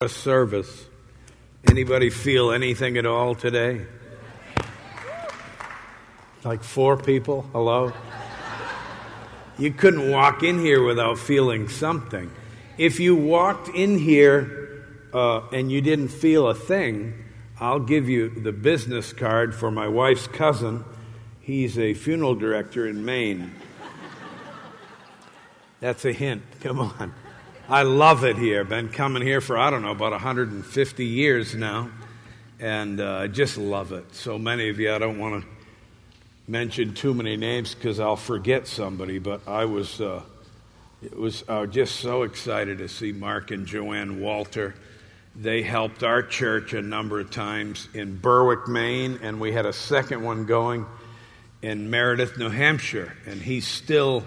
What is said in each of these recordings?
a service. Anybody feel anything at all today? Like four people? Hello? You couldn't walk in here without feeling something. If you walked in here uh, and you didn't feel a thing, I'll give you the business card for my wife's cousin. He's a funeral director in Maine. That's a hint. Come on. I love it here. Been coming here for, I don't know, about 150 years now. And uh, I just love it. So many of you, I don't want to mention too many names because I'll forget somebody, but I was, uh, it was uh, just so excited to see Mark and Joanne Walter. They helped our church a number of times in Berwick, Maine, and we had a second one going in Meredith, New Hampshire. And he's still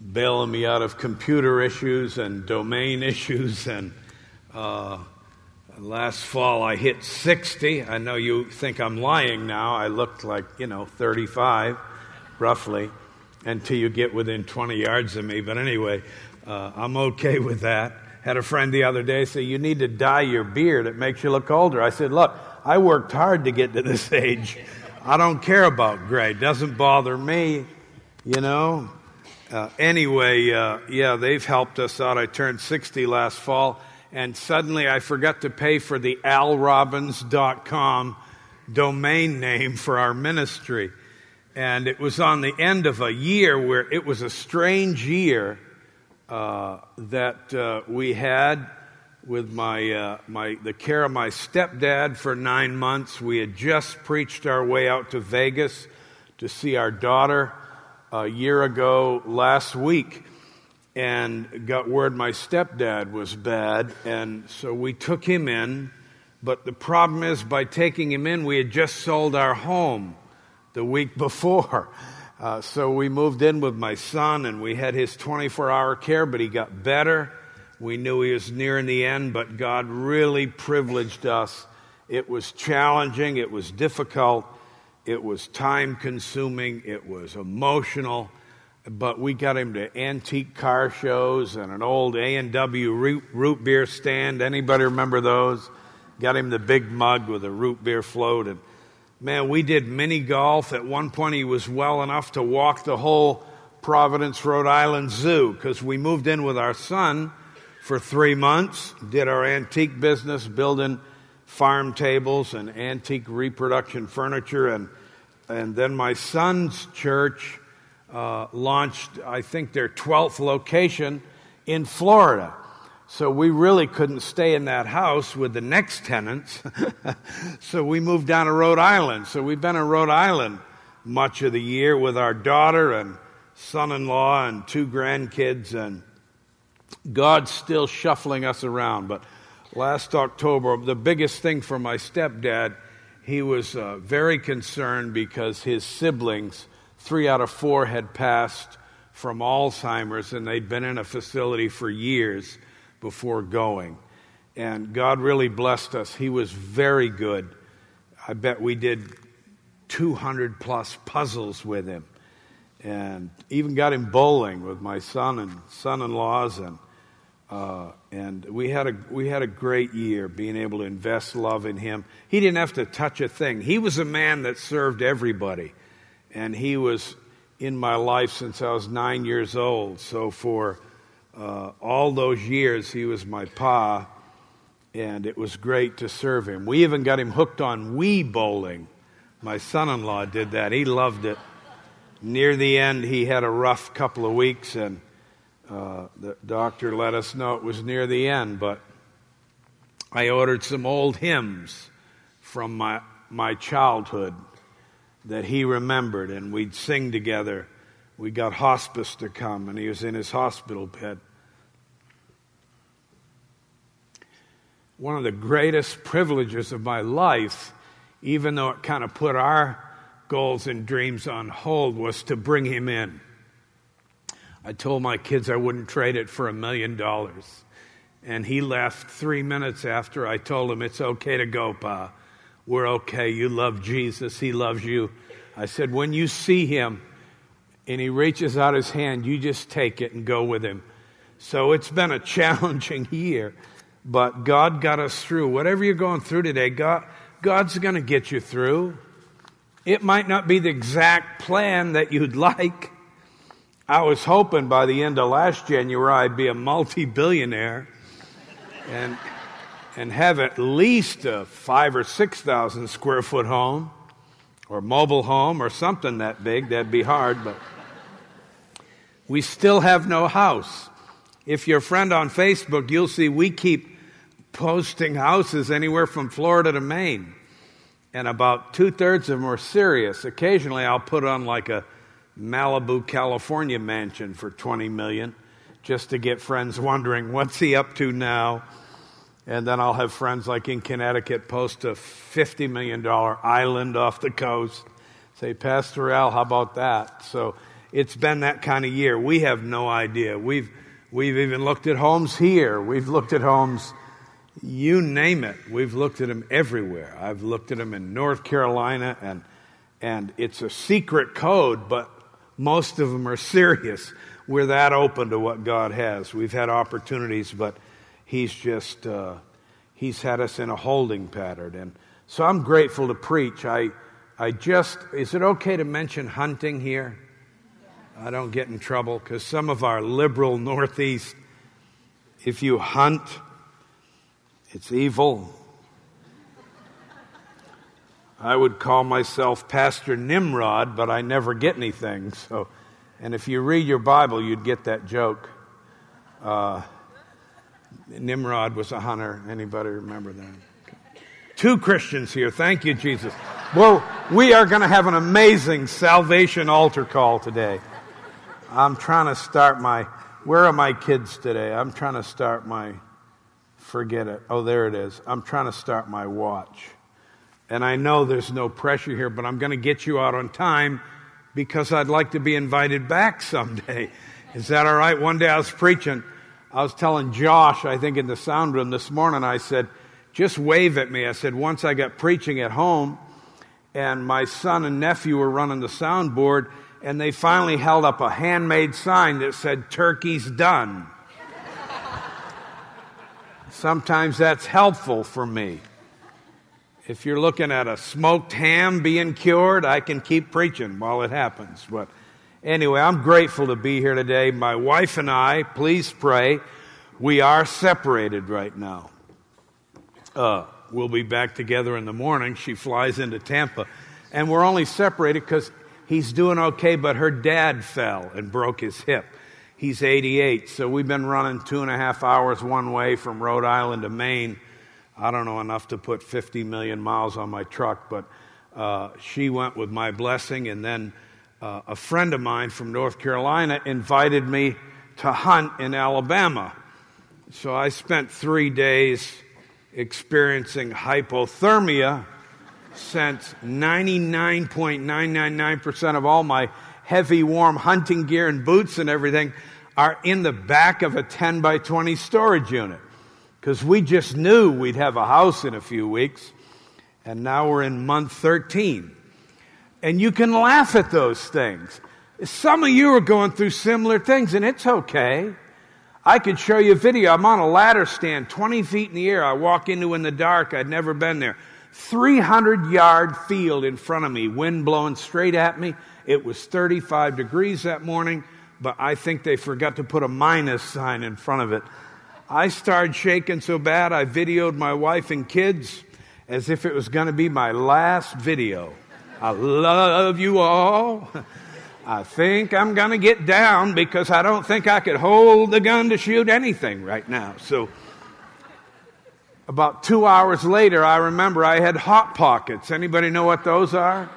bailing me out of computer issues and domain issues. And uh, last fall I hit 60. I know you think I'm lying now. I looked like, you know, 35, roughly, until you get within 20 yards of me. But anyway, uh, I'm okay with that. Had a friend the other day say, You need to dye your beard. It makes you look older. I said, Look, I worked hard to get to this age. I don't care about gray. It doesn't bother me, you know. Uh, anyway, uh, yeah, they've helped us out. I turned 60 last fall, and suddenly I forgot to pay for the alrobbins.com domain name for our ministry. And it was on the end of a year where it was a strange year uh, that uh, we had with my, uh, my, the care of my stepdad for nine months. We had just preached our way out to Vegas to see our daughter a year ago last week and got word my stepdad was bad, and so we took him in. But the problem is, by taking him in, we had just sold our home the week before. Uh, so we moved in with my son, and we had his 24 hour care, but he got better. We knew he was nearing the end, but God really privileged us. It was challenging, it was difficult, it was time consuming, it was emotional, but we got him to antique car shows and an old A&W root, beer stand. Anybody remember those? Got him the big mug with a root beer float and man, we did mini golf. At one point he was well enough to walk the whole Providence, Rhode Island Zoo because we moved in with our son for 3 months, did our antique business building farm tables and antique reproduction furniture and and then my son's church uh, launched, I think, their 12th location in Florida. So we really couldn't stay in that house with the next tenants. so we moved down to Rhode Island. So we've been in Rhode Island much of the year with our daughter and son in law and two grandkids. And God's still shuffling us around. But last October, the biggest thing for my stepdad he was uh, very concerned because his siblings, three out of four, had passed from Alzheimer's and they'd been in a facility for years before going. And God really blessed us. He was very good. I bet we did 200 plus puzzles with him and even got him bowling with my son and son in laws and uh, and we had, a, we had a great year being able to invest love in him. He didn't have to touch a thing. He was a man that served everybody. And he was in my life since I was nine years old. So for uh, all those years, he was my pa. And it was great to serve him. We even got him hooked on Wii bowling. My son in law did that. He loved it. Near the end, he had a rough couple of weeks and uh, the doctor let us know it was near the end, but I ordered some old hymns from my, my childhood that he remembered, and we'd sing together. We got hospice to come, and he was in his hospital bed. One of the greatest privileges of my life, even though it kind of put our goals and dreams on hold, was to bring him in. I told my kids I wouldn't trade it for a million dollars. And he left three minutes after I told him, It's okay to go, Pa. We're okay. You love Jesus, He loves you. I said, When you see him and he reaches out his hand, you just take it and go with him. So it's been a challenging year, but God got us through. Whatever you're going through today, God, God's going to get you through. It might not be the exact plan that you'd like. I was hoping by the end of last January I'd be a multi billionaire and, and have at least a five or 6,000 square foot home or mobile home or something that big. That'd be hard, but we still have no house. If you're a friend on Facebook, you'll see we keep posting houses anywhere from Florida to Maine. And about two thirds of them are serious. Occasionally, I'll put on like a Malibu, California mansion for 20 million just to get friends wondering what's he up to now. And then I'll have friends like in Connecticut post a $50 million island off the coast. Say, Pastor Al, how about that? So it's been that kind of year. We have no idea. We've, we've even looked at homes here. We've looked at homes, you name it. We've looked at them everywhere. I've looked at them in North Carolina, and, and it's a secret code, but most of them are serious. We're that open to what God has. We've had opportunities, but He's just, uh, He's had us in a holding pattern. And so I'm grateful to preach. I, I just, is it okay to mention hunting here? I don't get in trouble because some of our liberal Northeast, if you hunt, it's evil. I would call myself Pastor Nimrod, but I never get anything. So, and if you read your Bible, you'd get that joke. Uh, Nimrod was a hunter. Anybody remember that? Two Christians here. Thank you, Jesus. Well, we are going to have an amazing salvation altar call today. I'm trying to start my. Where are my kids today? I'm trying to start my. Forget it. Oh, there it is. I'm trying to start my watch. And I know there's no pressure here, but I'm going to get you out on time because I'd like to be invited back someday. Is that all right? One day I was preaching. I was telling Josh, I think in the sound room this morning, I said, just wave at me. I said, once I got preaching at home, and my son and nephew were running the soundboard, and they finally held up a handmade sign that said, Turkey's done. Sometimes that's helpful for me. If you're looking at a smoked ham being cured, I can keep preaching while it happens. But anyway, I'm grateful to be here today. My wife and I, please pray, we are separated right now. Uh, we'll be back together in the morning. She flies into Tampa. And we're only separated because he's doing okay, but her dad fell and broke his hip. He's 88, so we've been running two and a half hours one way from Rhode Island to Maine I don't know enough to put 50 million miles on my truck, but uh, she went with my blessing. And then uh, a friend of mine from North Carolina invited me to hunt in Alabama. So I spent three days experiencing hypothermia since 99.999% of all my heavy, warm hunting gear and boots and everything are in the back of a 10 by 20 storage unit because we just knew we'd have a house in a few weeks, and now we're in month 13. And you can laugh at those things. Some of you are going through similar things, and it's okay. I could show you a video. I'm on a ladder stand, 20 feet in the air. I walk into in the dark. I'd never been there. 300 yard field in front of me, wind blowing straight at me. It was 35 degrees that morning, but I think they forgot to put a minus sign in front of it. I started shaking so bad I videoed my wife and kids as if it was going to be my last video. I love you all. I think I'm going to get down because I don't think I could hold the gun to shoot anything right now. So, about two hours later, I remember I had Hot Pockets. Anybody know what those are?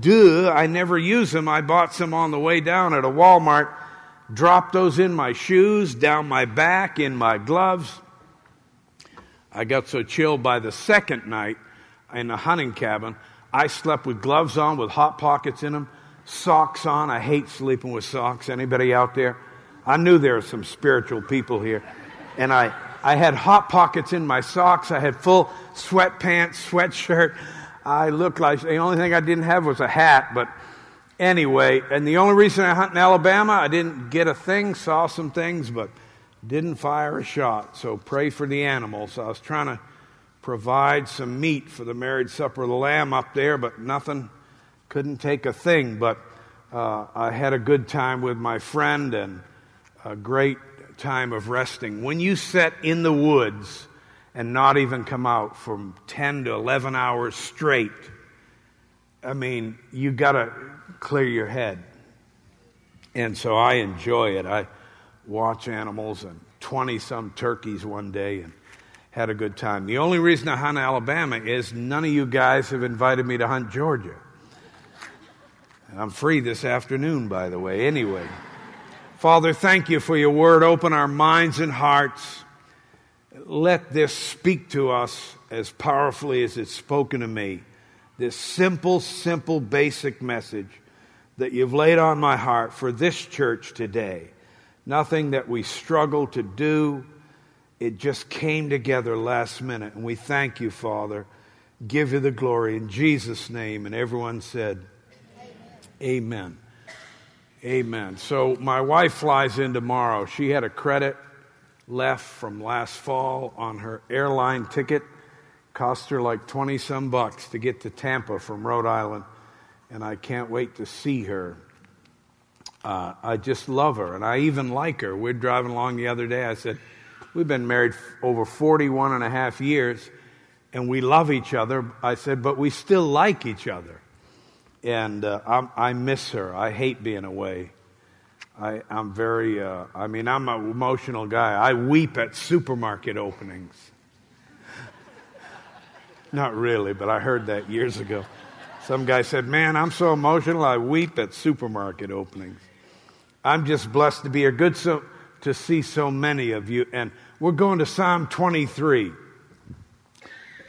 Duh, I never use them. I bought some on the way down at a Walmart dropped those in my shoes, down my back, in my gloves. I got so chilled by the second night in the hunting cabin, I slept with gloves on with hot pockets in them, socks on. I hate sleeping with socks. Anybody out there? I knew there were some spiritual people here. And I, I had hot pockets in my socks. I had full sweatpants, sweatshirt. I looked like the only thing I didn't have was a hat, but Anyway, and the only reason I hunt in Alabama, I didn't get a thing, saw some things, but didn't fire a shot. So pray for the animals. I was trying to provide some meat for the marriage supper of the Lamb up there, but nothing, couldn't take a thing. But uh, I had a good time with my friend and a great time of resting. When you sit in the woods and not even come out from 10 to 11 hours straight, I mean, you got to clear your head. And so I enjoy it. I watch animals and 20 some turkeys one day and had a good time. The only reason I hunt Alabama is none of you guys have invited me to hunt Georgia. And I'm free this afternoon, by the way, anyway. Father, thank you for your word. Open our minds and hearts. Let this speak to us as powerfully as it's spoken to me. This simple, simple, basic message that you've laid on my heart for this church today. Nothing that we struggle to do. It just came together last minute. And we thank you, Father. Give you the glory in Jesus' name. And everyone said, Amen. Amen. Amen. So my wife flies in tomorrow. She had a credit left from last fall on her airline ticket. Cost her like 20 some bucks to get to Tampa from Rhode Island and I can't wait to see her. Uh, I just love her, and I even like her. We're driving along the other day. I said, We've been married over 41 and a half years, and we love each other. I said, But we still like each other. And uh, i miss her. I hate being away. I, am very, uh, I mean, I'm an emotional guy. I weep at supermarket openings. Not really, but I heard that years ago. Some guy said, Man, I'm so emotional, I weep at supermarket openings. I'm just blessed to be here. Good so, to see so many of you. And we're going to Psalm 23.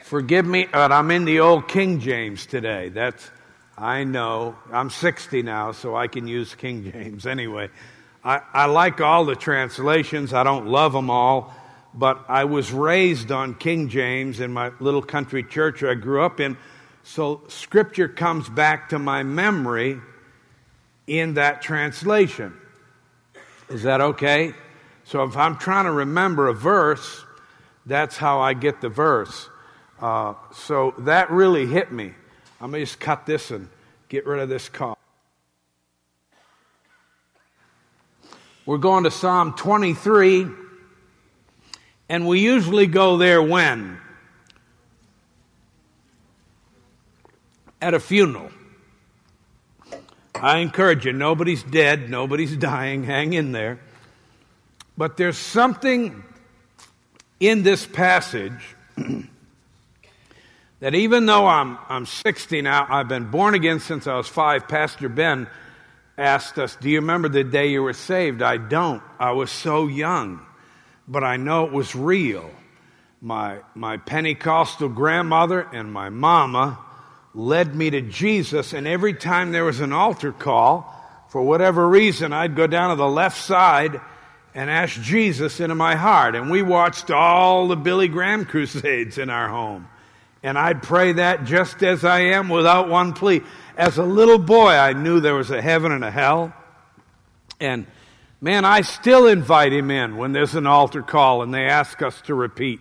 Forgive me, but I'm in the old King James today. That's, I know. I'm 60 now, so I can use King James anyway. I, I like all the translations, I don't love them all, but I was raised on King James in my little country church I grew up in. So scripture comes back to my memory in that translation. Is that okay? So if I'm trying to remember a verse, that's how I get the verse. Uh, so that really hit me. I'm going to just cut this and get rid of this cough. We're going to Psalm 23, and we usually go there when? At a funeral. I encourage you, nobody's dead, nobody's dying, hang in there. But there's something in this passage that even though I'm, I'm 60 now, I've been born again since I was five. Pastor Ben asked us, Do you remember the day you were saved? I don't. I was so young, but I know it was real. My, my Pentecostal grandmother and my mama led me to Jesus, and every time there was an altar call, for whatever reason, I'd go down to the left side and ask Jesus into my heart. And we watched all the Billy Graham crusades in our home. And I'd pray that just as I am without one plea. As a little boy, I knew there was a heaven and a hell. And man, I still invite him in when there's an altar call and they ask us to repeat.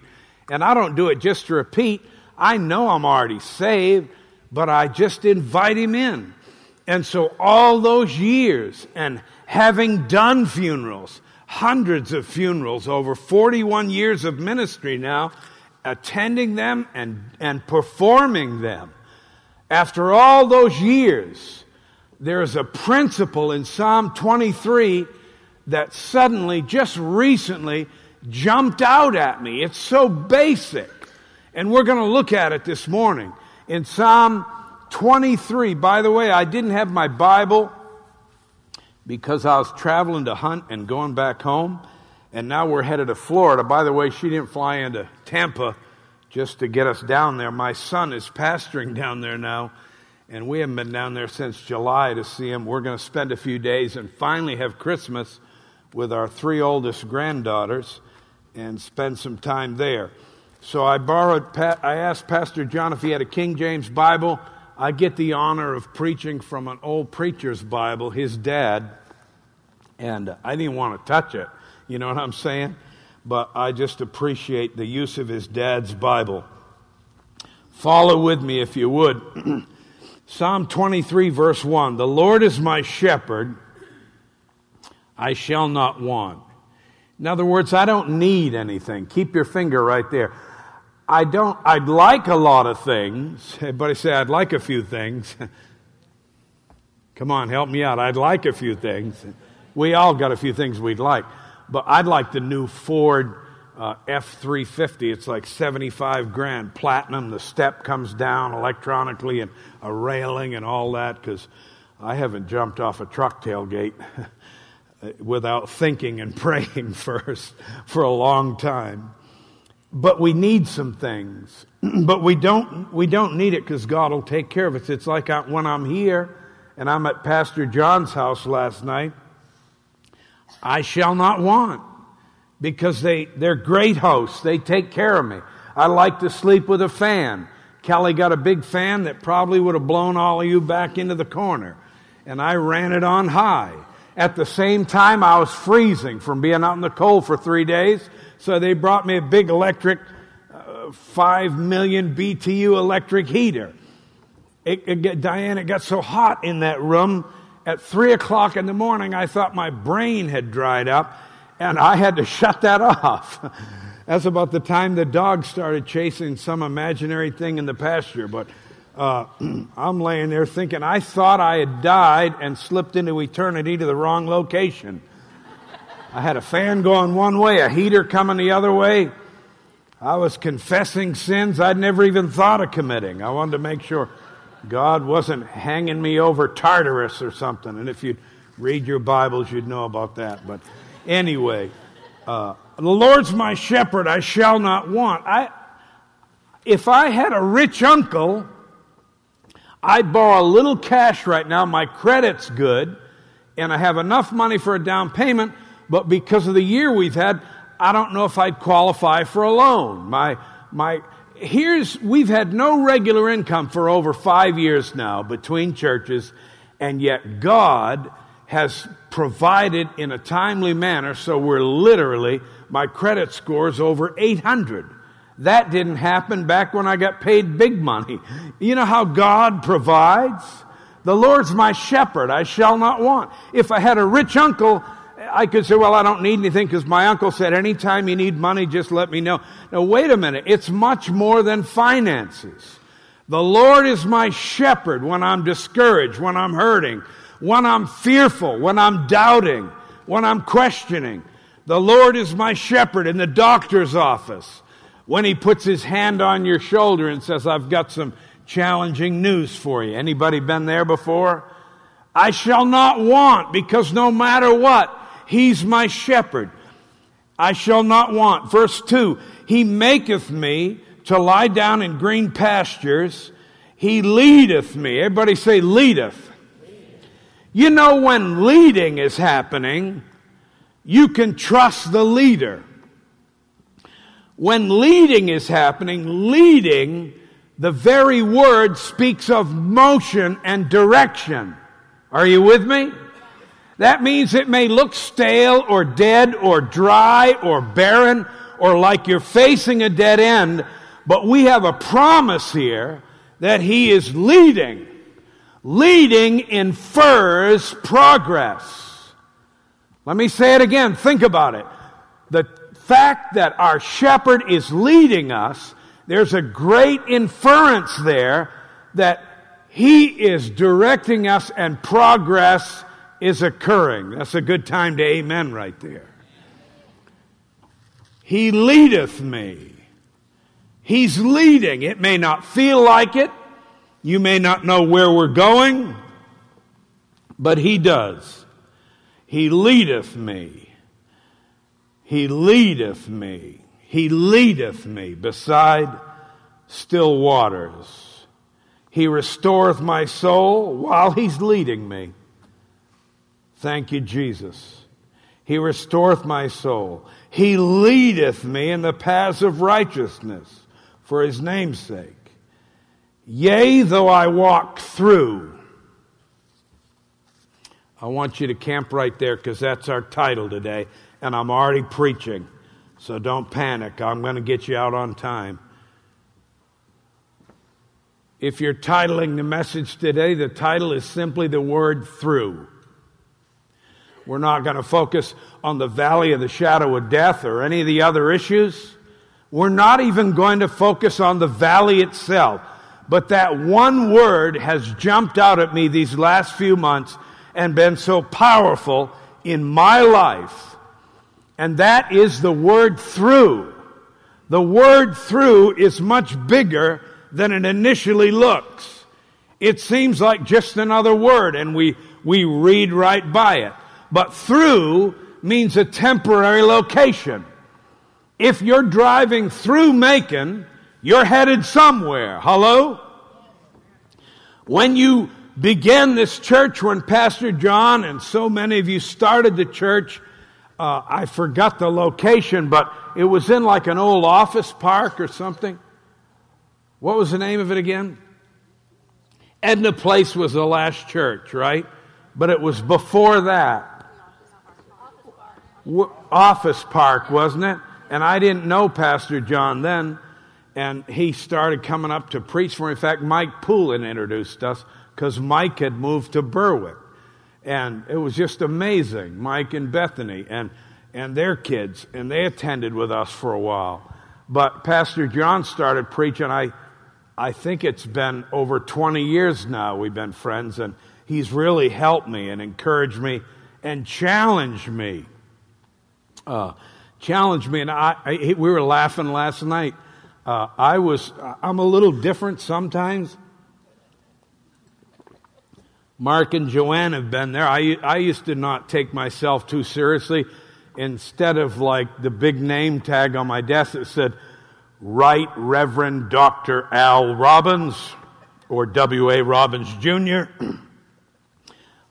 And I don't do it just to repeat. I know I'm already saved but I just invite him in. And so all those years and having done funerals, hundreds of funerals, over 41 years of ministry now, attending them and, and performing them. After all those years, there is a principle in Psalm 23 that suddenly, just recently, jumped out at me. It's so basic. And we're going to look at it this morning in Psalm 23. By the way, I didn't have my Bible because I was traveling to hunt and going back home. And now we're headed to Florida. By the way, she didn't fly into Tampa just to get us down there. My son is pastoring down there now, and we haven't been down there since July to see him. We're going to spend a few days and finally have Christmas with our three oldest granddaughters and spend some time there. So I borrowed, I asked Pastor John if he had a King James Bible. I get the honor of preaching from an old preacher's Bible, his dad, and I didn't want to touch it. You know what I'm saying? But I just appreciate the use of his dad's Bible. Follow with me if you would. Psalm 23, verse 1 The Lord is my shepherd, I shall not want. In other words, I don't need anything. Keep your finger right there. I don't, I'd like a lot of things. Everybody say, I'd like a few things. Come on, help me out. I'd like a few things. We all got a few things we'd like. But I'd like the new Ford uh, F 350. It's like 75 grand platinum. The step comes down electronically and a railing and all that because I haven't jumped off a truck tailgate without thinking and praying first for a long time. But we need some things. but we don't, we don't need it because God will take care of us. It's like I, when I'm here and I'm at Pastor John's house last night, I shall not want because they, they're great hosts. They take care of me. I like to sleep with a fan. Kelly got a big fan that probably would have blown all of you back into the corner. And I ran it on high. At the same time, I was freezing from being out in the cold for three days. So they brought me a big electric, uh, 5 million BTU electric heater. It, it, Diane, it got so hot in that room. At 3 o'clock in the morning, I thought my brain had dried up and I had to shut that off. That's about the time the dog started chasing some imaginary thing in the pasture. But uh, I'm laying there thinking, I thought I had died and slipped into eternity to the wrong location. I had a fan going one way, a heater coming the other way. I was confessing sins I'd never even thought of committing. I wanted to make sure God wasn't hanging me over Tartarus or something. And if you'd read your Bibles, you'd know about that. But Anyway, uh, the Lord's my shepherd, I shall not want. I, if I had a rich uncle, I'd borrow a little cash right now. My credit's good, and I have enough money for a down payment, but because of the year we've had, I don't know if I'd qualify for a loan. My, my, here's, we've had no regular income for over five years now between churches, and yet God has provided in a timely manner, so we're literally, my credit score is over 800. That didn't happen back when I got paid big money. You know how God provides? The Lord's my shepherd, I shall not want. If I had a rich uncle, I could say, well, I don't need anything because my uncle said, anytime you need money, just let me know. Now, wait a minute. It's much more than finances. The Lord is my shepherd when I'm discouraged, when I'm hurting, when I'm fearful, when I'm doubting, when I'm questioning. The Lord is my shepherd in the doctor's office. When he puts his hand on your shoulder and says, I've got some challenging news for you. Anybody been there before? I shall not want because no matter what, he's my shepherd. I shall not want. Verse 2 He maketh me to lie down in green pastures. He leadeth me. Everybody say, leadeth. You know, when leading is happening, you can trust the leader. When leading is happening, leading, the very word speaks of motion and direction. Are you with me? That means it may look stale or dead or dry or barren or like you're facing a dead end, but we have a promise here that He is leading. Leading infers progress. Let me say it again. Think about it. The fact that our shepherd is leading us, there's a great inference there that he is directing us and progress is occurring. That's a good time to amen right there. He leadeth me. He's leading. It may not feel like it. You may not know where we're going, but He does. He leadeth me. He leadeth me. He leadeth me beside still waters. He restoreth my soul while He's leading me. Thank you, Jesus. He restoreth my soul. He leadeth me in the paths of righteousness for His name's sake. Yea, though I walk through I want you to camp right there because that's our title today, and I'm already preaching. So don't panic. I'm going to get you out on time. If you're titling the message today, the title is simply the word through. We're not going to focus on the valley of the shadow of death or any of the other issues. We're not even going to focus on the valley itself. But that one word has jumped out at me these last few months and been so powerful in my life. And that is the word through. The word through is much bigger than it initially looks. It seems like just another word and we, we read right by it. But through means a temporary location. If you're driving through Macon, you're headed somewhere. Hello? When you began this church, when Pastor John and so many of you started the church, uh, I forgot the location, but it was in like an old office park or something. What was the name of it again? Edna Place was the last church, right? But it was before that office park, wasn't it? And I didn't know Pastor John then. And he started coming up to preach for me. In fact, Mike Poulin introduced us because Mike had moved to Berwick. And it was just amazing. Mike and Bethany and, and their kids. And they attended with us for a while. But Pastor John started preaching. I, I think it's been over 20 years now we've been friends. And he's really helped me and encouraged me and challenged me uh, challenged me, and I, I, we were laughing last night. Uh, I was, I'm a little different sometimes. Mark and Joanne have been there. I, I used to not take myself too seriously. Instead of like the big name tag on my desk that said, Right Reverend Dr. Al Robbins or W.A. Robbins Jr.,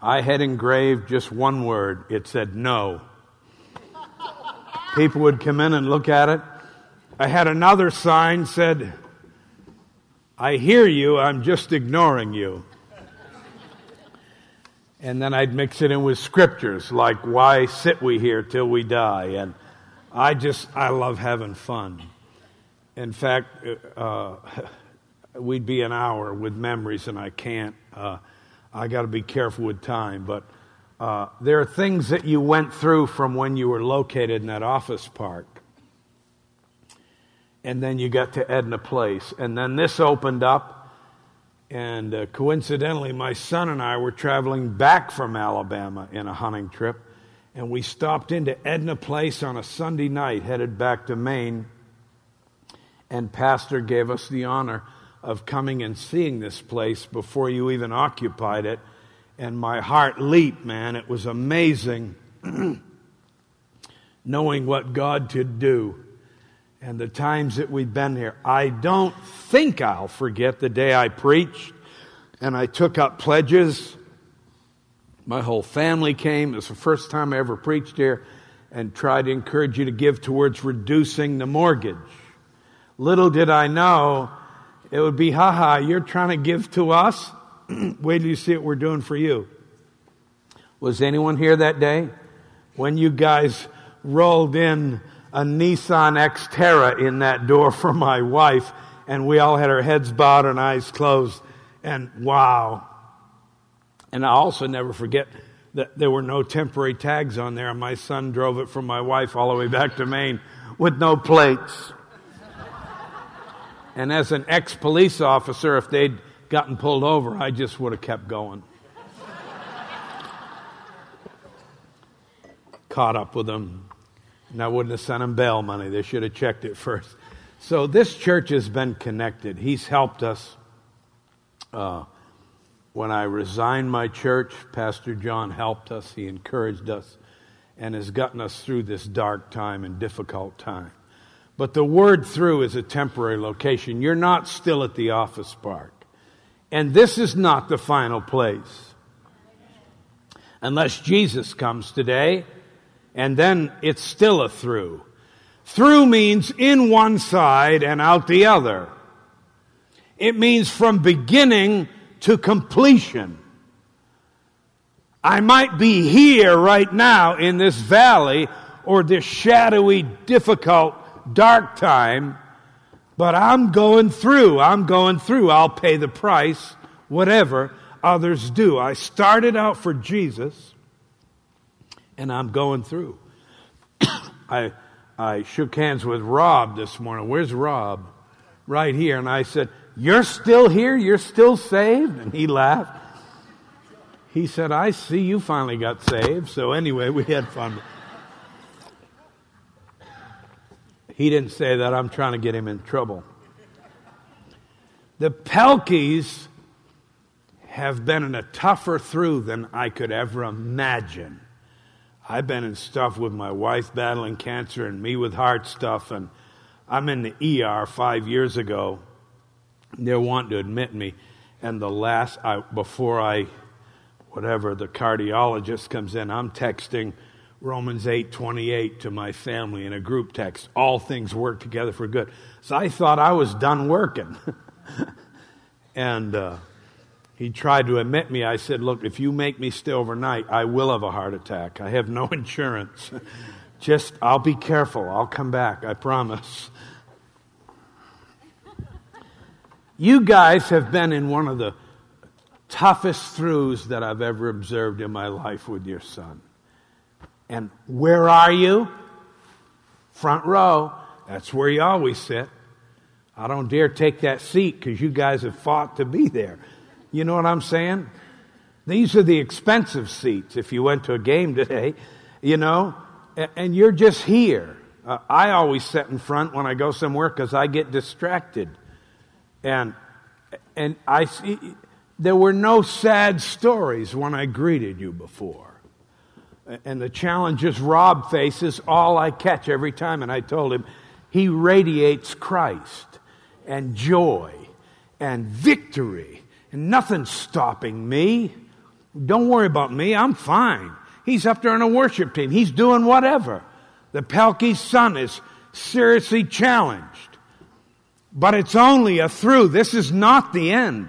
I had engraved just one word. It said no. People would come in and look at it. I had another sign said, I hear you, I'm just ignoring you. And then I'd mix it in with scriptures like, Why sit we here till we die? And I just, I love having fun. In fact, uh, we'd be an hour with memories, and I can't. Uh, I got to be careful with time, but uh, there are things that you went through from when you were located in that office park. And then you got to Edna Place. And then this opened up. And uh, coincidentally, my son and I were traveling back from Alabama in a hunting trip. And we stopped into Edna Place on a Sunday night, headed back to Maine. And Pastor gave us the honor of coming and seeing this place before you even occupied it and my heart leaped, man. It was amazing knowing what God could do and the times that we've been here. I don't think I'll forget the day I preached and I took up pledges. My whole family came. It was the first time I ever preached here and tried to encourage you to give towards reducing the mortgage. Little did I know it would be, haha, you're trying to give to us? Wait till you see what we're doing for you. Was anyone here that day? When you guys rolled in a Nissan Xterra in that door for my wife, and we all had our heads bowed and eyes closed, and wow. And I also never forget that there were no temporary tags on there, and my son drove it from my wife all the way back to Maine with no plates. and as an ex police officer, if they'd gotten pulled over, I just would have kept going. Caught up with them. And I wouldn't have sent them bail money. They should have checked it first. So this church has been connected. He's helped us. Uh, when I resigned my church, Pastor John helped us. He encouraged us and has gotten us through this dark time and difficult time. But the word through is a temporary location. You're not still at the office park. And this is not the final place. Unless Jesus comes today, and then it's still a through. Through means in one side and out the other. It means from beginning to completion. I might be here right now in this valley or this shadowy, difficult, dark time, but I'm going through. I'm going through. I'll pay the price, whatever others do. I started out for Jesus, and I'm going through. I, I shook hands with Rob this morning. Where's Rob? Right here. And I said, You're still here? You're still saved? And he laughed he said, I see you finally got saved. So anyway, we had fun. He didn't say that. I'm trying to get him in trouble. The Pelkeys have been in a tougher through than I could ever imagine. I've been in stuff with my wife battling cancer and me with heart stuff, and I'm in the ER five years ago. They're wanting to admit me, and the last I, before I whatever the cardiologist comes in, I'm texting Romans 8:28 to my family in a group text. All things work together for good. So I thought I was done working. and uh, he tried to admit me. I said, "Look, if you make me stay overnight, I will have a heart attack. I have no insurance. Just I'll be careful. I'll come back. I promise." You guys have been in one of the toughest throughs that I've ever observed in my life with your son. And where are you? Front row. That's where you always sit. I don't dare take that seat because you guys have fought to be there. You know what I'm saying? These are the expensive seats if you went to a game today, you know, and you're just here. Uh, I always sit in front when I go somewhere because I get distracted. And, and I see, there were no sad stories when I greeted you before. And the challenges Rob faces, all I catch every time. And I told him, he radiates Christ and joy and victory. Nothing's stopping me. Don't worry about me. I'm fine. He's up there on a worship team. He's doing whatever. The Pelkey's son is seriously challenged. But it's only a through. This is not the end.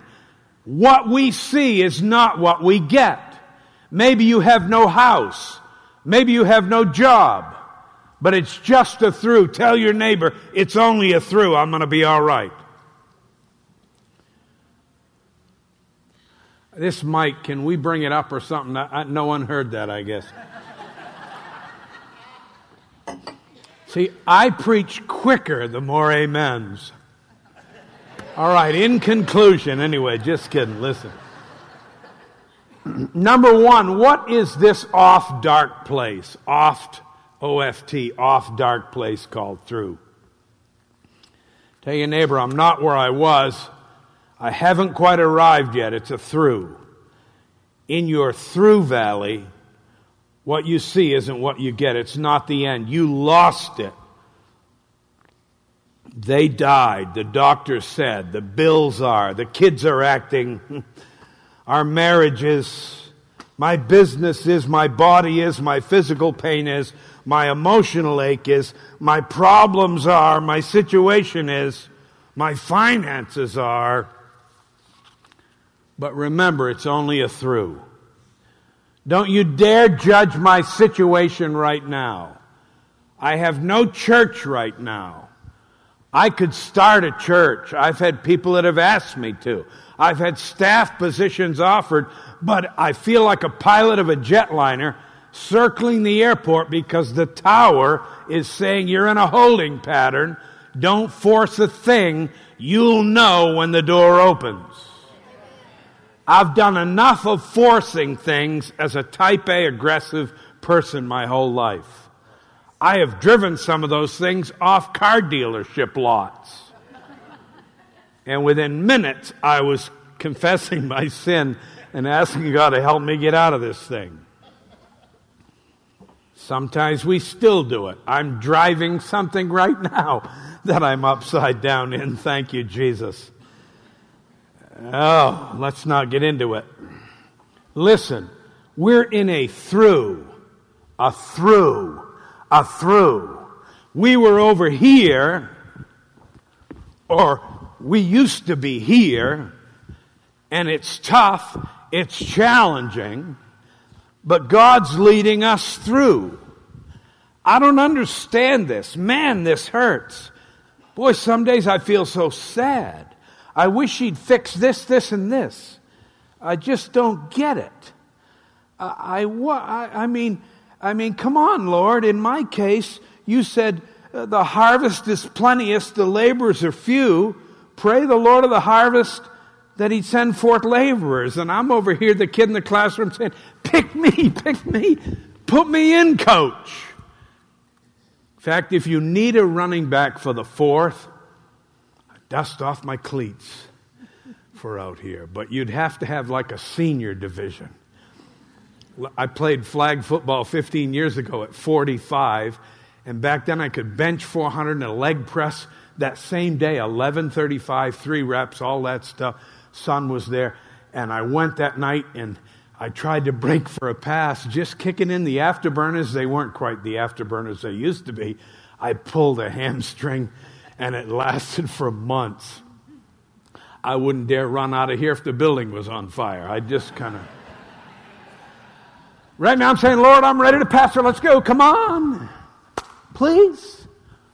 What we see is not what we get. Maybe you have no house. Maybe you have no job. But it's just a through. Tell your neighbor, it's only a through. I'm going to be all right. This mic, can we bring it up or something? no one heard that, I guess. See, I preach quicker the more amens. All right, in conclusion, anyway, just kidding, listen. Number one, what is this off dark place? Oft, O F T, off dark place called through. Tell your neighbor, I'm not where I was. I haven't quite arrived yet. It's a through. In your through valley, what you see isn't what you get. It's not the end. You lost it. They died. The doctor said. The bills are. The kids are acting. Our marriage is. My business is. My body is. My physical pain is. My emotional ache is. My problems are. My situation is. My finances are. But remember, it's only a through. Don't you dare judge my situation right now. I have no church right now. I could start a church. I've had people that have asked me to. I've had staff positions offered, but I feel like a pilot of a jetliner circling the airport because the tower is saying you're in a holding pattern. Don't force a thing. You'll know when the door opens. I've done enough of forcing things as a type A aggressive person my whole life. I have driven some of those things off car dealership lots. And within minutes, I was confessing my sin and asking God to help me get out of this thing. Sometimes we still do it. I'm driving something right now that I'm upside down in. Thank you, Jesus. Oh, let's not get into it. Listen, we're in a through, a through a through. We were over here, or we used to be here, and it's tough, it's challenging, but God's leading us through. I don't understand this. Man, this hurts. Boy, some days I feel so sad. I wish he'd fix this, this, and this. I just don't get it. I, I, I mean, I mean, come on, Lord. In my case, you said uh, the harvest is plenteous, the laborers are few. Pray the Lord of the harvest that he'd send forth laborers. And I'm over here, the kid in the classroom saying, pick me, pick me, put me in, coach. In fact, if you need a running back for the fourth, dust off my cleats for out here. But you'd have to have like a senior division. I played flag football 15 years ago at 45, and back then I could bench 400 and a leg press that same day, 11:35, three reps, all that stuff. Son was there, and I went that night and I tried to break for a pass, just kicking in the afterburners. They weren't quite the afterburners they used to be. I pulled a hamstring, and it lasted for months. I wouldn't dare run out of here if the building was on fire. I just kind of. Right now, I'm saying, Lord, I'm ready to pastor. Let's go. Come on. Please.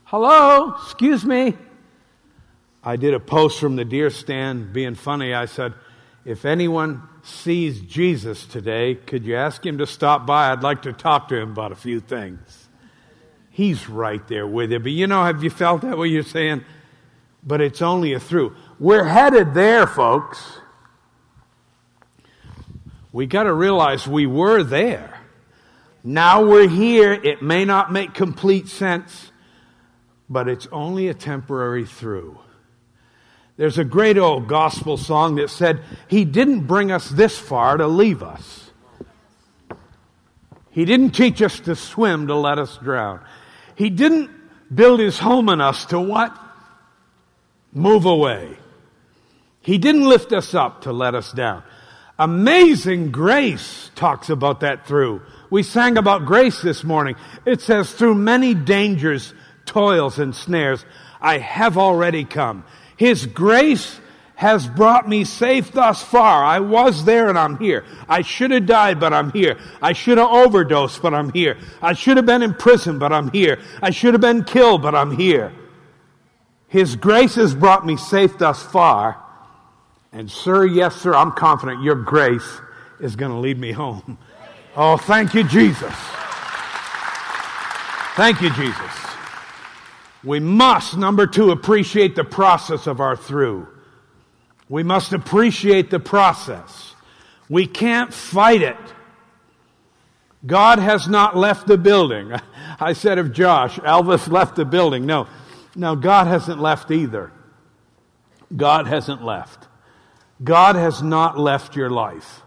Hello. Excuse me. I did a post from the deer stand being funny. I said, if anyone sees Jesus today, could you ask him to stop by? I'd like to talk to him about a few things. He's right there with you. But you know, have you felt that what you're saying? But it's only a through. We're headed there, folks we got to realize we were there. Now we're here. It may not make complete sense, but it's only a temporary through. There's a great old gospel song that said, He didn't bring us this far to leave us. He didn't teach us to swim to let us drown. He didn't build His home in us to what? Move away. He didn't lift us up to let us down. Amazing grace talks about that through. We sang about grace this morning. It says, through many dangers, toils, and snares, I have already come. His grace has brought me safe thus far. I was there and I'm here. I should have died, but I'm here. I should have overdosed, but I'm here. I should have been in prison, but I'm here. I should have been killed, but I'm here. His grace has brought me safe thus far. And, sir, yes, sir, I'm confident your grace is going to lead me home. Oh, thank you, Jesus. Thank you, Jesus. We must, number two, appreciate the process of our through. We must appreciate the process. We can't fight it. God has not left the building. I said of Josh, Elvis left the building. No, no, God hasn't left either. God hasn't left. God has not left your life,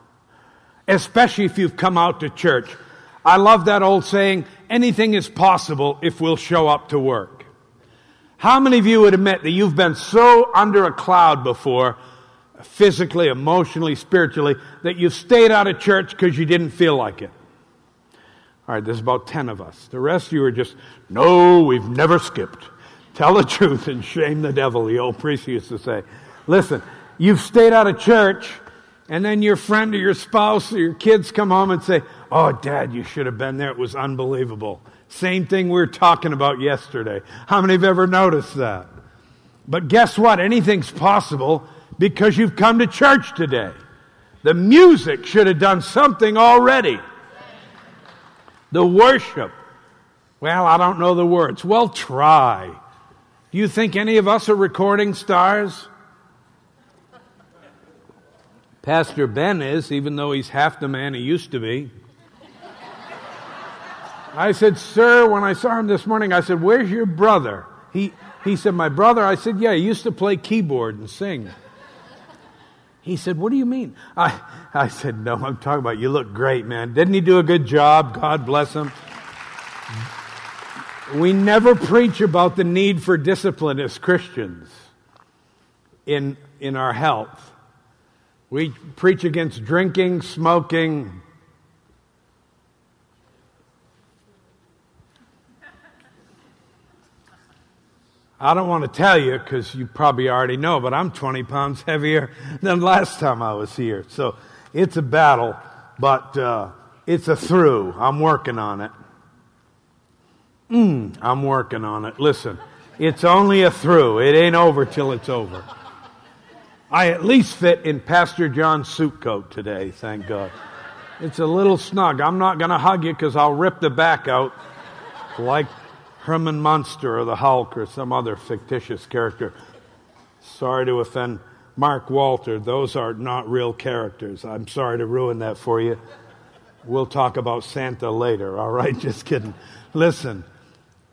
especially if you've come out to church. I love that old saying, anything is possible if we'll show up to work. How many of you would admit that you've been so under a cloud before, physically, emotionally, spiritually, that you've stayed out of church because you didn't feel like it? All right, there's about 10 of us. The rest of you are just, no, we've never skipped. Tell the truth and shame the devil, the old priest used to say. Listen, you've stayed out of church, and then your friend or your spouse or your kids come home and say, Oh, Dad, you should have been there. It was unbelievable. Same thing we were talking about yesterday. How many have ever noticed that? But guess what? Anything's possible because you've come to church today. The music should have done something already. The worship. Well, I don't know the words. Well, try. Do you think any of us are recording stars? Pastor Ben is, even though he's half the man he used to be. I said, Sir, when I saw him this morning, I said, Where's your brother? He, he said, My brother? I said, Yeah, he used to play keyboard and sing. He said, What do you mean? I, I said, No, I'm talking about you look great, man. Didn't he do a good job? God bless him. We never preach about the need for discipline as Christians in, in our health. We preach against drinking, smoking. I don't want to tell you because you probably already know, but I'm 20 pounds heavier than last time I was here. So it's a battle, but uh, It's a through. I'm working on it. Mm, I'm working on it. Listen, it's only a through. It ain't over till it's over. I at least fit in Pastor John's suit coat today, thank God. It's a little snug. I'm not going to hug you because I'll rip the back out like Herman Munster or the Hulk or some other fictitious character. Sorry to offend Mark Walter. Those are not real characters. I'm sorry to ruin that for you. We'll talk about Santa later, all right? Just kidding. Listen,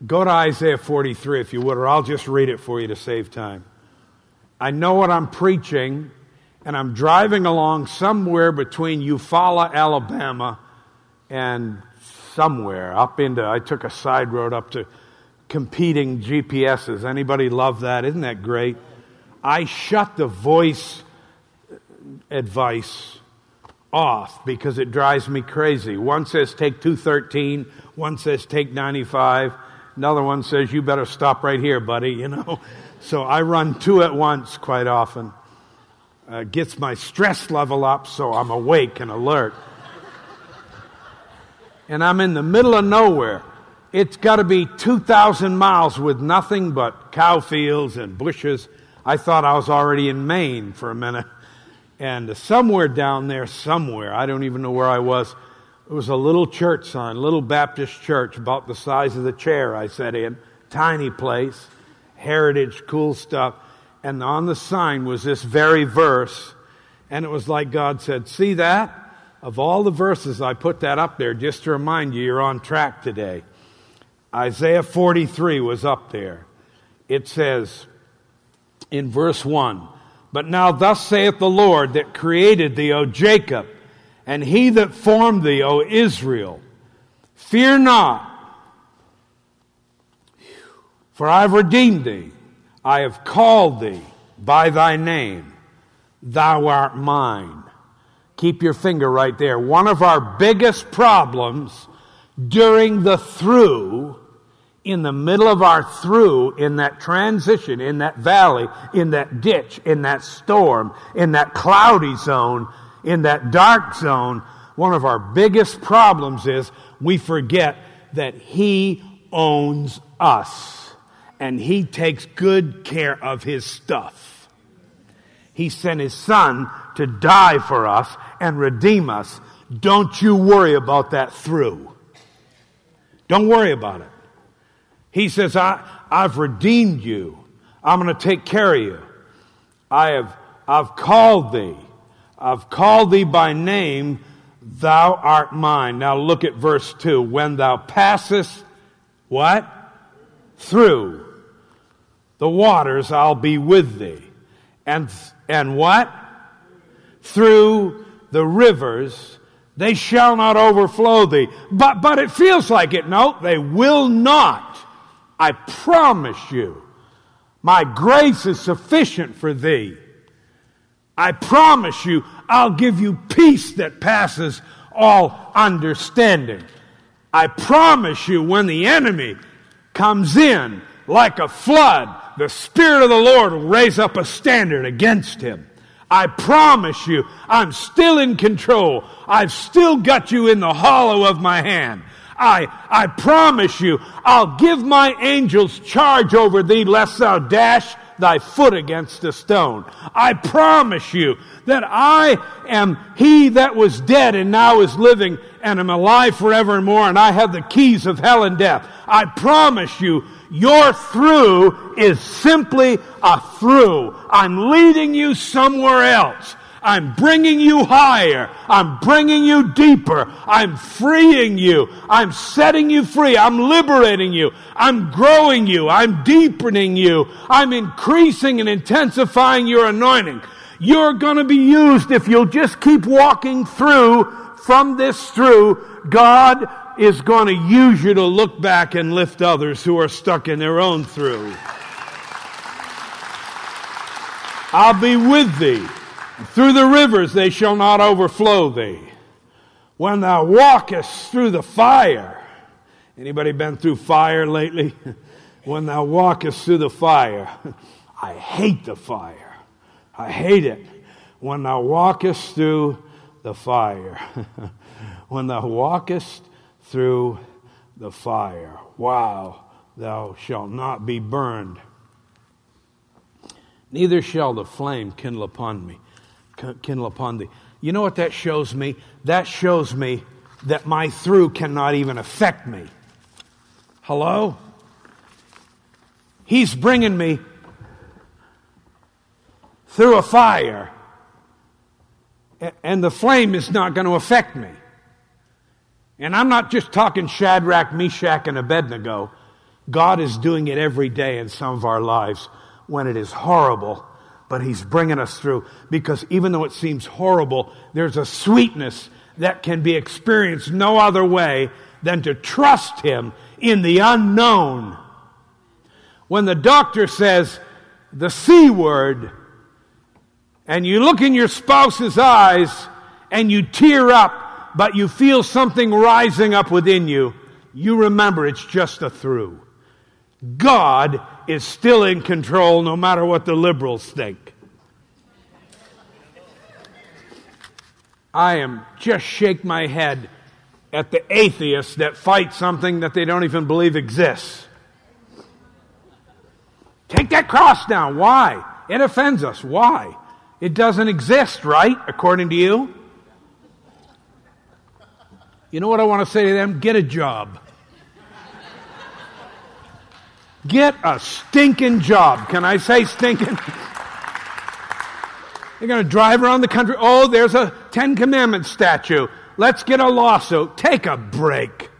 go to Isaiah 43 if you would, or I'll just read it for you to save time. I know what I'm preaching, and I'm driving along somewhere between Eufaula, Alabama, and somewhere up into, I took a side road up to competing GPSs. Anybody love that? Isn't that great? I shut the voice advice off because it drives me crazy. One says take 213, one says take 95, another one says you better stop right here, buddy, you know. So I run two at once quite often. Uh, gets my stress level up so I'm awake and alert. and I'm in the middle of nowhere. It's got to be 2,000 miles with nothing but cow fields and bushes I thought I was already in Maine for a minute. And somewhere down there, somewhere, I don't even know where I was, it was a little church sign, little Baptist church about the size of the chair I sat in, tiny place, heritage, cool stuff. And on the sign was this very verse. And it was like God said, See that? Of all the verses, I put that up there just to remind you you're on track today. Isaiah 43 was up there. It says, in verse 1. But now thus saith the Lord that created thee, O Jacob, and he that formed thee, O Israel, fear not, for I have redeemed thee. I have called thee by thy name. Thou art mine. Keep your finger right there. One of our biggest problems during the through in the middle of our through, in that transition, in that valley, in that ditch, in that storm, in that cloudy zone, in that dark zone, one of our biggest problems is we forget that He owns us and He takes good care of His stuff. He sent His Son to die for us and redeem us. Don't you worry about that through. Don't worry about it. He says, I, I've redeemed you. I'm going to take care of you. I have, I've called thee. I've called thee by name. Thou art mine. Now look at verse 2. When thou passest, what? Through the waters, I'll be with thee. And, and what? Through the rivers, they shall not overflow thee. But, but it feels like it. No, they will not. I promise you, my grace is sufficient for thee. I promise you, I'll give you peace that passes all understanding. I promise you, when the enemy comes in like a flood, the Spirit of the Lord will raise up a standard against him. I promise you, I'm still in control. I've still got you in the hollow of my hand. I, I promise you, I'll give my angels charge over thee lest thou dash thy foot against a stone. I promise you that I am he that was dead and now is living and am alive forevermore and I have the keys of hell and death. I promise you, your through is simply a through. I'm leading you somewhere else. I'm bringing you higher. I'm bringing you deeper. I'm freeing you. I'm setting you free. I'm liberating you. I'm growing you. I'm deepening you. I'm increasing and intensifying your anointing. You're going to be used if you'll just keep walking through from this through. God is going to use you to look back and lift others who are stuck in their own through. I'll be with thee. Through the rivers they shall not overflow thee. When thou walkest through the fire, anybody been through fire lately? when thou walkest through the fire, I hate the fire. I hate it. When thou walkest through the fire. when thou walkest through the fire. Wow, thou shalt not be burned. Neither shall the flame kindle upon me, kindle upon thee. You know what that shows me? That shows me that my through cannot even affect me. Hello? He's bringing me through a fire, and the flame is not going to affect me. And I'm not just talking Shadrach, Meshach, and Abednego. God is doing it every day in some of our lives when it is horrible, but He's bringing us through. Because even though it seems horrible, there's a sweetness that can be experienced no other way than to trust Him in the unknown. When the doctor says the C word, and you look in your spouse's eyes and you tear up, but you feel something rising up within you, you remember it's just a through. God is still in control no matter what the liberals think. I am just shake my head at the atheists that fight something that they don't even believe exists. Take that cross down. Why? It offends us. Why? It doesn't exist, right? According to you? You know what I want to say to them? Get a job. Get a stinking job. Can I say stinking? They're going to drive around the country. Oh, there's a Ten Commandments statue. Let's get a lawsuit. Take a break.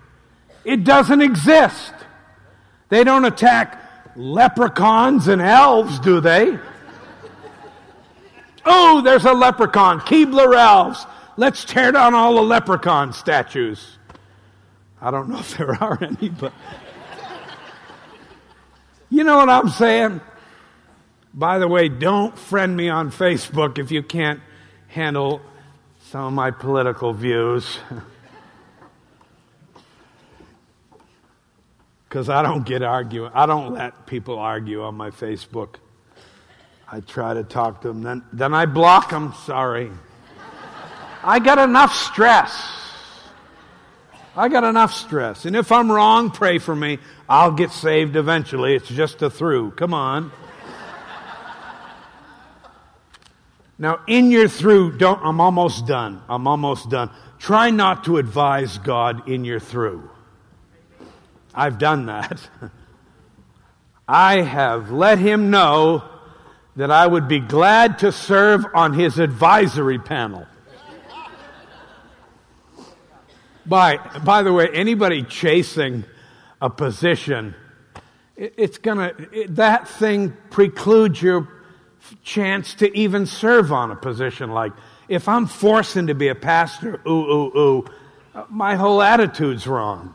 It doesn't exist. They don't attack leprechauns and elves, do they? Oh, there's a leprechaun. Keebler elves. Let's tear down all the leprechaun statues. I don't know if there are any, but. You know what I'm saying? By the way, don't friend me on Facebook if you can't handle some of my political views. Because I don't get arguing. I don't let people argue on my Facebook. I try to talk to them, then, then I block them. Sorry. I got enough stress. I got enough stress. And if I'm wrong, pray for me. I'll get saved eventually. It's just a through. Come on. Now, in your through, don't, I'm almost done. I'm almost done. Try not to advise God in your through. I've done that. I have let him know that I would be glad to serve on his advisory panel. By, by the way, anybody chasing a position, it, it's gonna, it, that thing precludes your chance to even serve on a position like, if I'm forcing to be a pastor, ooh, ooh, ooh, my whole attitude's wrong.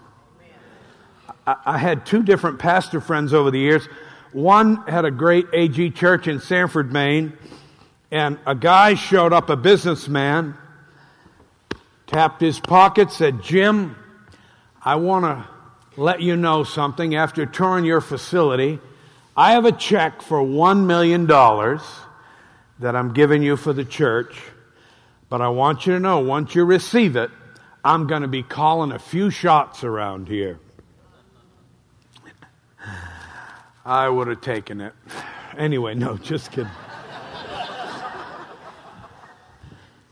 I, I had two different pastor friends over the years. One had a great AG church in Sanford, Maine, and a guy showed up, a businessman, tapped his pocket, said, Jim, I want to let you know something. After touring your facility, I have a check for $1 million that I'm giving you for the church. But I want you to know, once you receive it, I'm going to be calling a few shots around here. I would have taken it. Anyway, no, just kidding.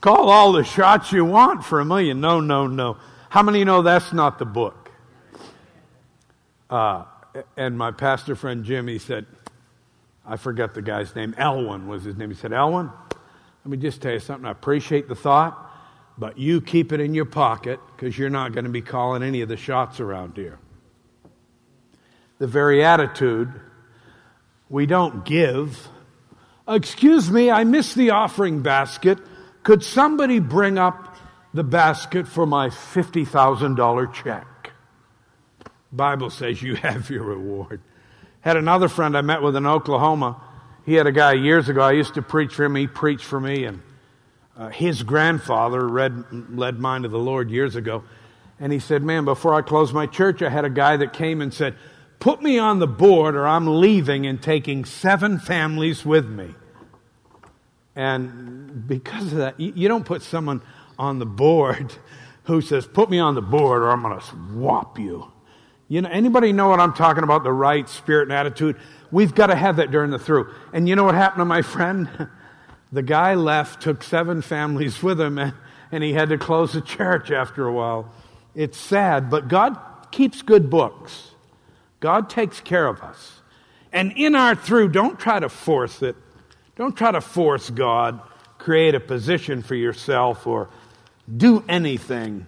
Call all the shots you want for a million. No, no, no. How many know that's not the book? Uh, and my pastor friend Jim, he said, I forget the guy's name. Elwin was his name. He said, Elwin, let me just tell you something. I appreciate the thought, but you keep it in your pocket because you're not going to be calling any of the shots around here. The very attitude we don't give. Excuse me, I missed the offering basket. Could somebody bring up the basket for my $50,000 check? Bible says you have your reward. Had another friend I met with in Oklahoma. He had a guy years ago. I used to preach for him. He preached for me, and uh, his grandfather read, led mine to the Lord years ago. And he said, "Man, before I closed my church, I had a guy that came and said, "Put me on the board, or I'm leaving and taking seven families with me." And because of that, you, don't put someone on the board who says, Put me on the board or I'm going to swap you. You know, anybody know what I'm talking about? The right spirit and attitude? We've got to have that during the through. And you know what happened to my friend? The guy left, took seven families with him, and, and he had to close the church after a while. It's sad, but God keeps good books. God takes care of us. And in our through, don't try to force it. Don't try to force God, create a position for yourself, or do anything.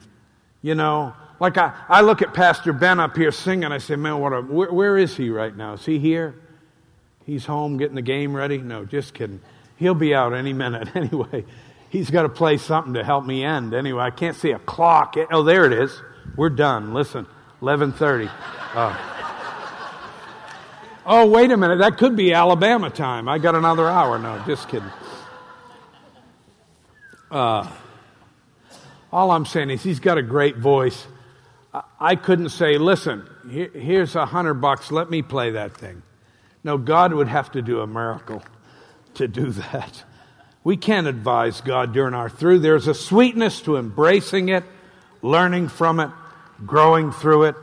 You know, like I, I look at Pastor Ben up here singing, I say, man, what a, where, where is he right now? Is he here? He's home getting the game ready? No, just kidding. He'll be out any minute anyway. He's got to play something to help me end anyway. I can't see a clock. Oh, there it is. We're done. Listen, 11:30. Uh, oh, wait a minute. That could be Alabama time. I got another hour. No, just kidding. Uh, all I'm saying is he's got a great voice. I couldn't say, listen, here's a hundred bucks, let me play that thing. No, God would have to do a miracle to do that. We can't advise God during our through. There's a sweetness to embracing it, learning from it, growing through it.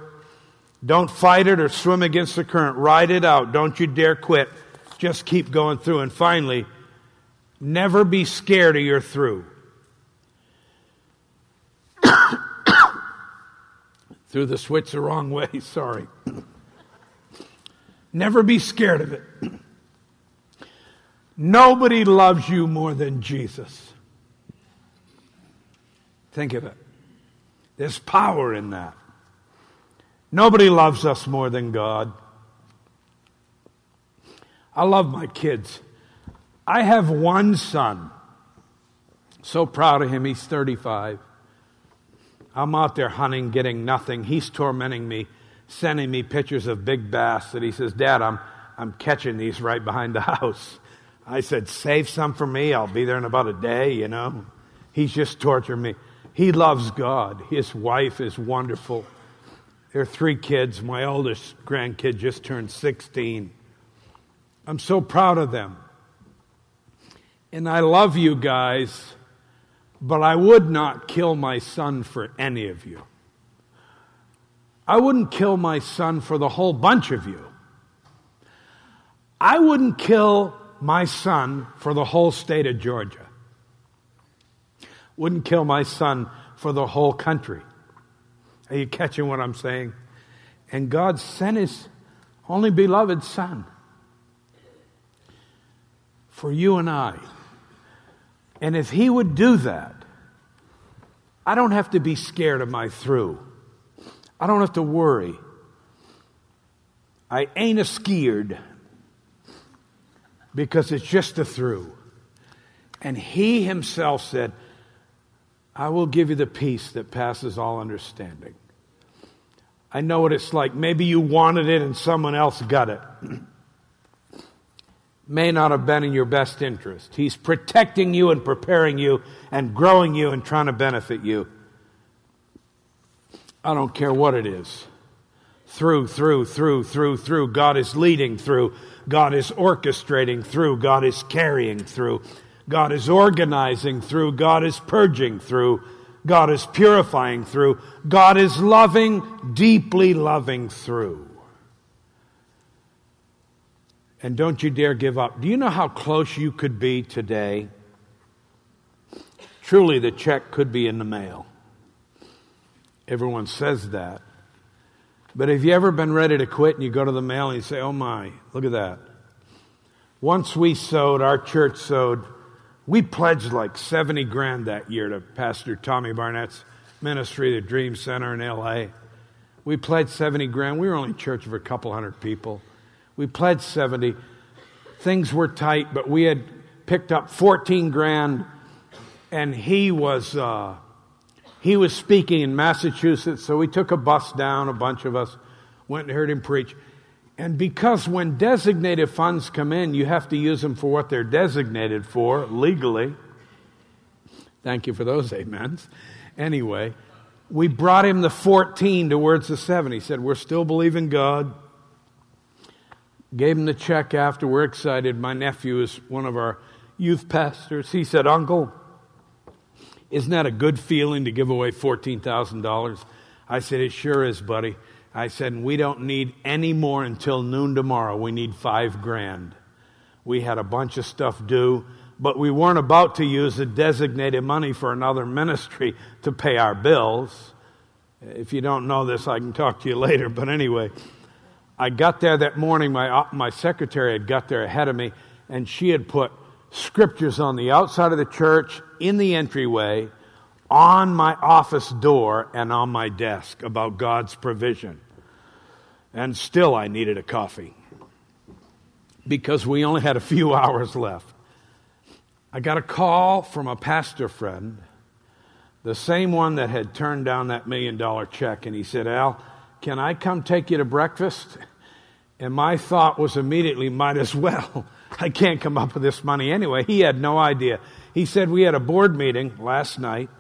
Don't fight it or swim against the current. Ride it out. Don't you dare quit. Just keep going through. And finally, never be scared of your through. through the switch the wrong way, sorry. Never be scared of it. Nobody loves you more than Jesus. Think of it. There's power in that. Nobody loves us more than God. I love my kids. I have one son. So proud of him. He's 35. I'm out there hunting, getting nothing. He's tormenting me, sending me pictures of big bass that he says, Dad, I'm, I'm catching these right behind the house. I said, Save some for me. I'll be there in about a day, you know. He's just torturing me. He loves God. His wife is wonderful. There are three kids. My oldest grandkid just turned 16. I'm so proud of them. And I love you guys but I would not kill my son for any of you. I wouldn't kill my son for the whole bunch of you. I wouldn't kill my son for the whole state of Georgia. Wouldn't kill my son for the whole country. Are you catching what I'm saying? And God sent his only beloved son for you and I. And if he would do that, I don't have to be scared of my through. I don't have to worry. I ain't a scared because it's just a through. And he himself said, I will give you the peace that passes all understanding. I know what it's like. Maybe you wanted it and someone else got it. may not have been in your best interest. He's protecting you and preparing you and growing you and trying to benefit you. I don't care what it is. Through, through, through, through, through. God is leading through. God is orchestrating through. God is carrying through. God is organizing through. God is purging through. God is purifying through. God is loving, deeply loving through. And don't you dare give up. Do you know how close you could be today? Truly, the check could be in the mail. Everyone says that. But have you ever been ready to quit and you go to the mail and you say, oh my, look at that. Once we sowed, our church sowed, we pledged like 70 grand that year to Pastor Tommy Barnett's ministry, the Dream Center in LA. We pledged 70 grand. We were only church of a couple hundred people. We pledged 70. Things were tight, but we had picked up 14 grand, and he was, uh, he was speaking in Massachusetts, so we took a bus down, a bunch of us went and heard him preach. And because when designated funds come in, you have to use them for what they're designated for legally. Thank you for those amens. Anyway, we brought him the 14 towards the 7. He said, We're still believing God. Gave him the check after. We're excited. My nephew is one of our youth pastors. He said, Uncle, Isn't that a good feeling to give away $14,000? I said, It sure is, buddy. I said, We don't need any more until noon tomorrow. We need five grand. We had a bunch of stuff due, but we weren't about to use the designated money for another ministry to pay our bills. If you don't know this, I can talk to you later. But anyway, I got there that morning. My, uh, my secretary had got there ahead of me, and she had put scriptures on the outside of the church, in the entryway, on my office door, and on my desk about God's provision. And still, I needed a coffee because we only had a few hours left. I got a call from a pastor friend, the same one that had turned down that million dollar check, and he said, Al, can I come take you to breakfast? And my thought was immediately, might as well. I can't come up with this money anyway. He had no idea. He said, We had a board meeting last night,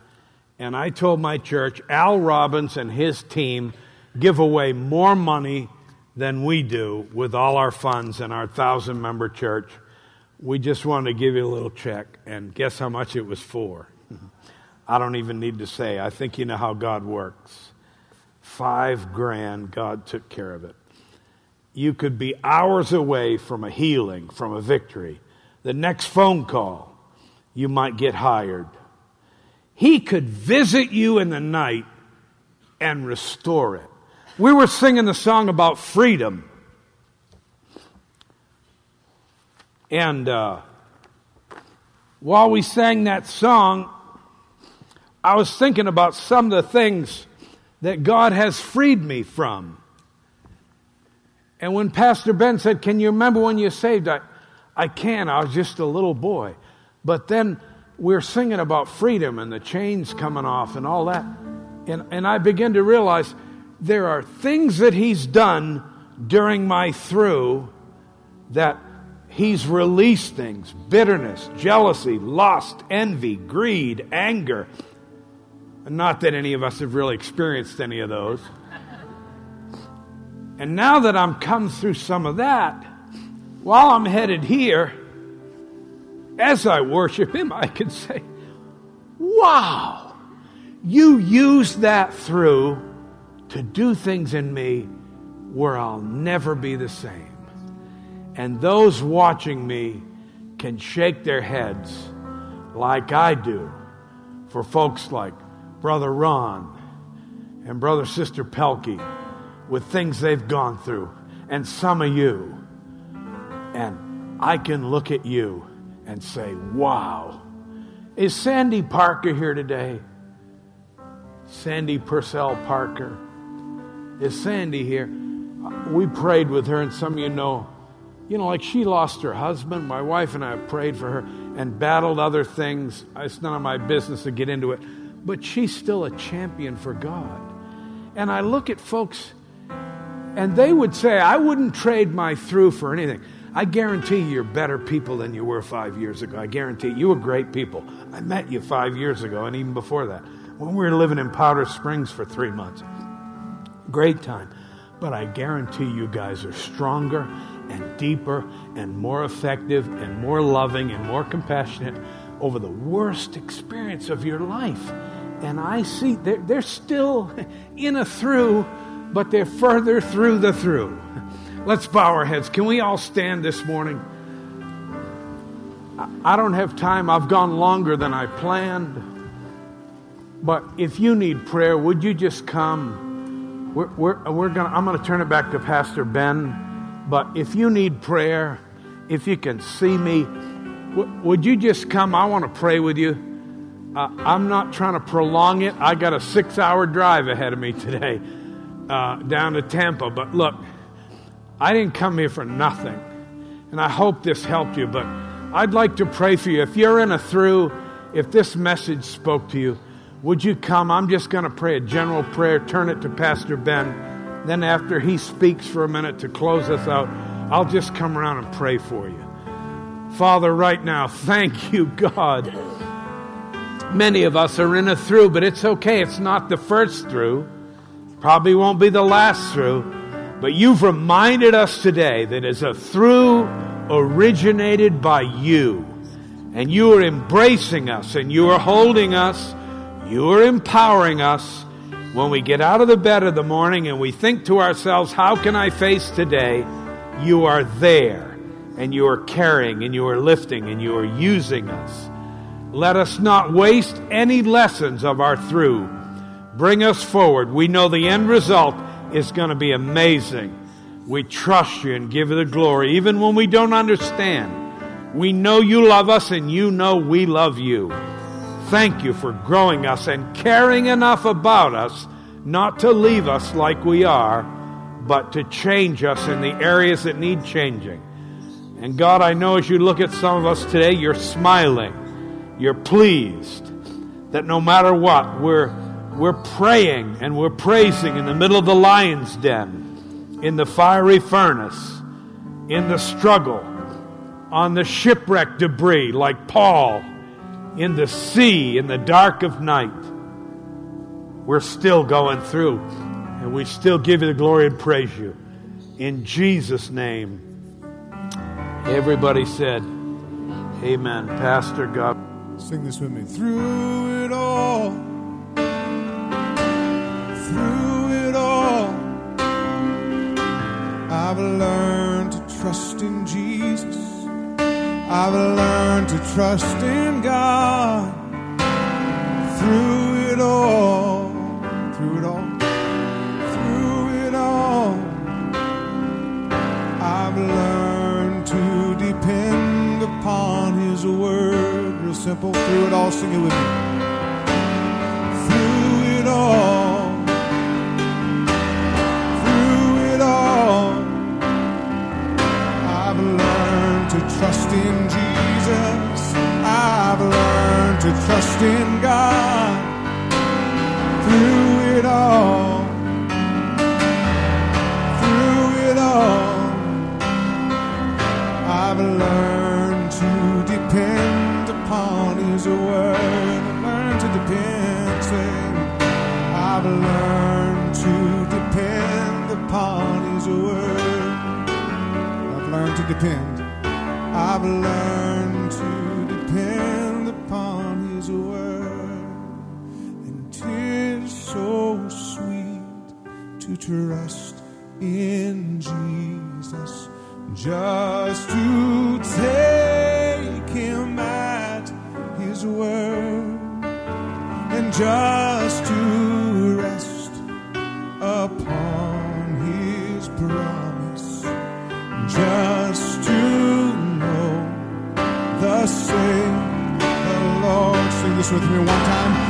and I told my church, Al Robbins and his team give away more money than we do with all our funds in our thousand member church. We just wanted to give you a little check, and guess how much it was for? I don't even need to say. I think you know how God works. Five grand, God took care of it. You could be hours away from a healing, from a victory. The next phone call, you might get hired. He could visit you in the night and restore it. We were singing the song about freedom. And uh, while we sang that song, I was thinking about some of the things that God has freed me from. And when Pastor Ben said, Can you remember when you saved? I, I can. I was just a little boy. But then we're singing about freedom and the chains coming off and all that. And, and I began to realize there are things that He's done during my through that He's released things bitterness, jealousy, lust, envy, greed, anger. Not that any of us have really experienced any of those. And now that I'm come through some of that, while I'm headed here, as I worship Him, I can say, Wow, you used that through to do things in me where I'll never be the same. And those watching me can shake their heads like I do for folks like Brother Ron and Brother Sister Pelkey with things they've gone through, and some of you. And I can look at you and say, wow. Is Sandy Parker here today? Sandy Purcell Parker. Is Sandy here? We prayed with her, and some of you know, you know, like she lost her husband. My wife and I prayed for her and battled other things. It's none of my business to get into it. But she's still a champion for God. And I look at folks, and they would say, I wouldn't trade my through for anything. I guarantee you're better people than you were five years ago. I guarantee you were great people. I met you five years ago, and even before that, when we were living in Powder Springs for three months. Great time. But I guarantee you guys are stronger and deeper and more effective and more loving and more compassionate over the worst experience of your life. And I see they're, they're still in a through, but they're further through the through. Let's bow our heads. Can we all stand this morning? I don't have time. I've gone longer than I planned. But if you need prayer, would you just come? We're, we're, we're gonna, I'm going to turn it back to Pastor Ben. But if you need prayer, if you can see me, w- would you just come? I want to pray with you. Uh, I'm not trying to prolong it. I got a six hour drive ahead of me today uh, down to Tampa. But look, I didn't come here for nothing. And I hope this helped you. But I'd like to pray for you. If you're in a through, if this message spoke to you, would you come? I'm just going to pray a general prayer, turn it to Pastor Ben. Then, after he speaks for a minute to close us out, I'll just come around and pray for you. Father, right now, thank you, God. Many of us are in a through, but it's okay. It's not the first through, probably won't be the last through. But you've reminded us today that it's a through originated by you. And you are embracing us and you are holding us You're empowering us when we get out of the bed of the morning and we think to ourselves, how can I face today? You are there and you are carrying and you are lifting and you are using us. Let us not waste any lessons of our through. Bring us forward. We know the end result is going to be amazing. We trust you and give you the glory, even when we don't understand. We know you love us and you know we love you. Thank you for growing us and caring enough about us not to leave us like we are, but to change us in the areas that need changing. And God, I know as you look at some of us today, you're smiling. You're pleased that no matter what, we're, we're praying and we're praising in the middle of the lion's den, in the fiery furnace, in the struggle, on the shipwreck debris like Paul in the sea in the dark of night, we're still going through. And we still give you the glory and praise you. In Jesus' name. Everybody said, Amen. Pastor God. Sing this with me. Through it all, through it all, I've learned to trust in Jesus. I've learned to trust in God through it all, through it all, through it all. I've learned to depend upon His word. Real simple. Through it all, sing it with me. Through it all. Trust in Jesus. I've learned to trust in God. Through it all, through it all, I've learned to depend upon His word. I've learned to depend, say, I've learned to depend upon His word. I've learned to depend. I've learned to depend upon His word. And 'tis so sweet to trust in Jesus, just to take Him at His word, and just with me one time.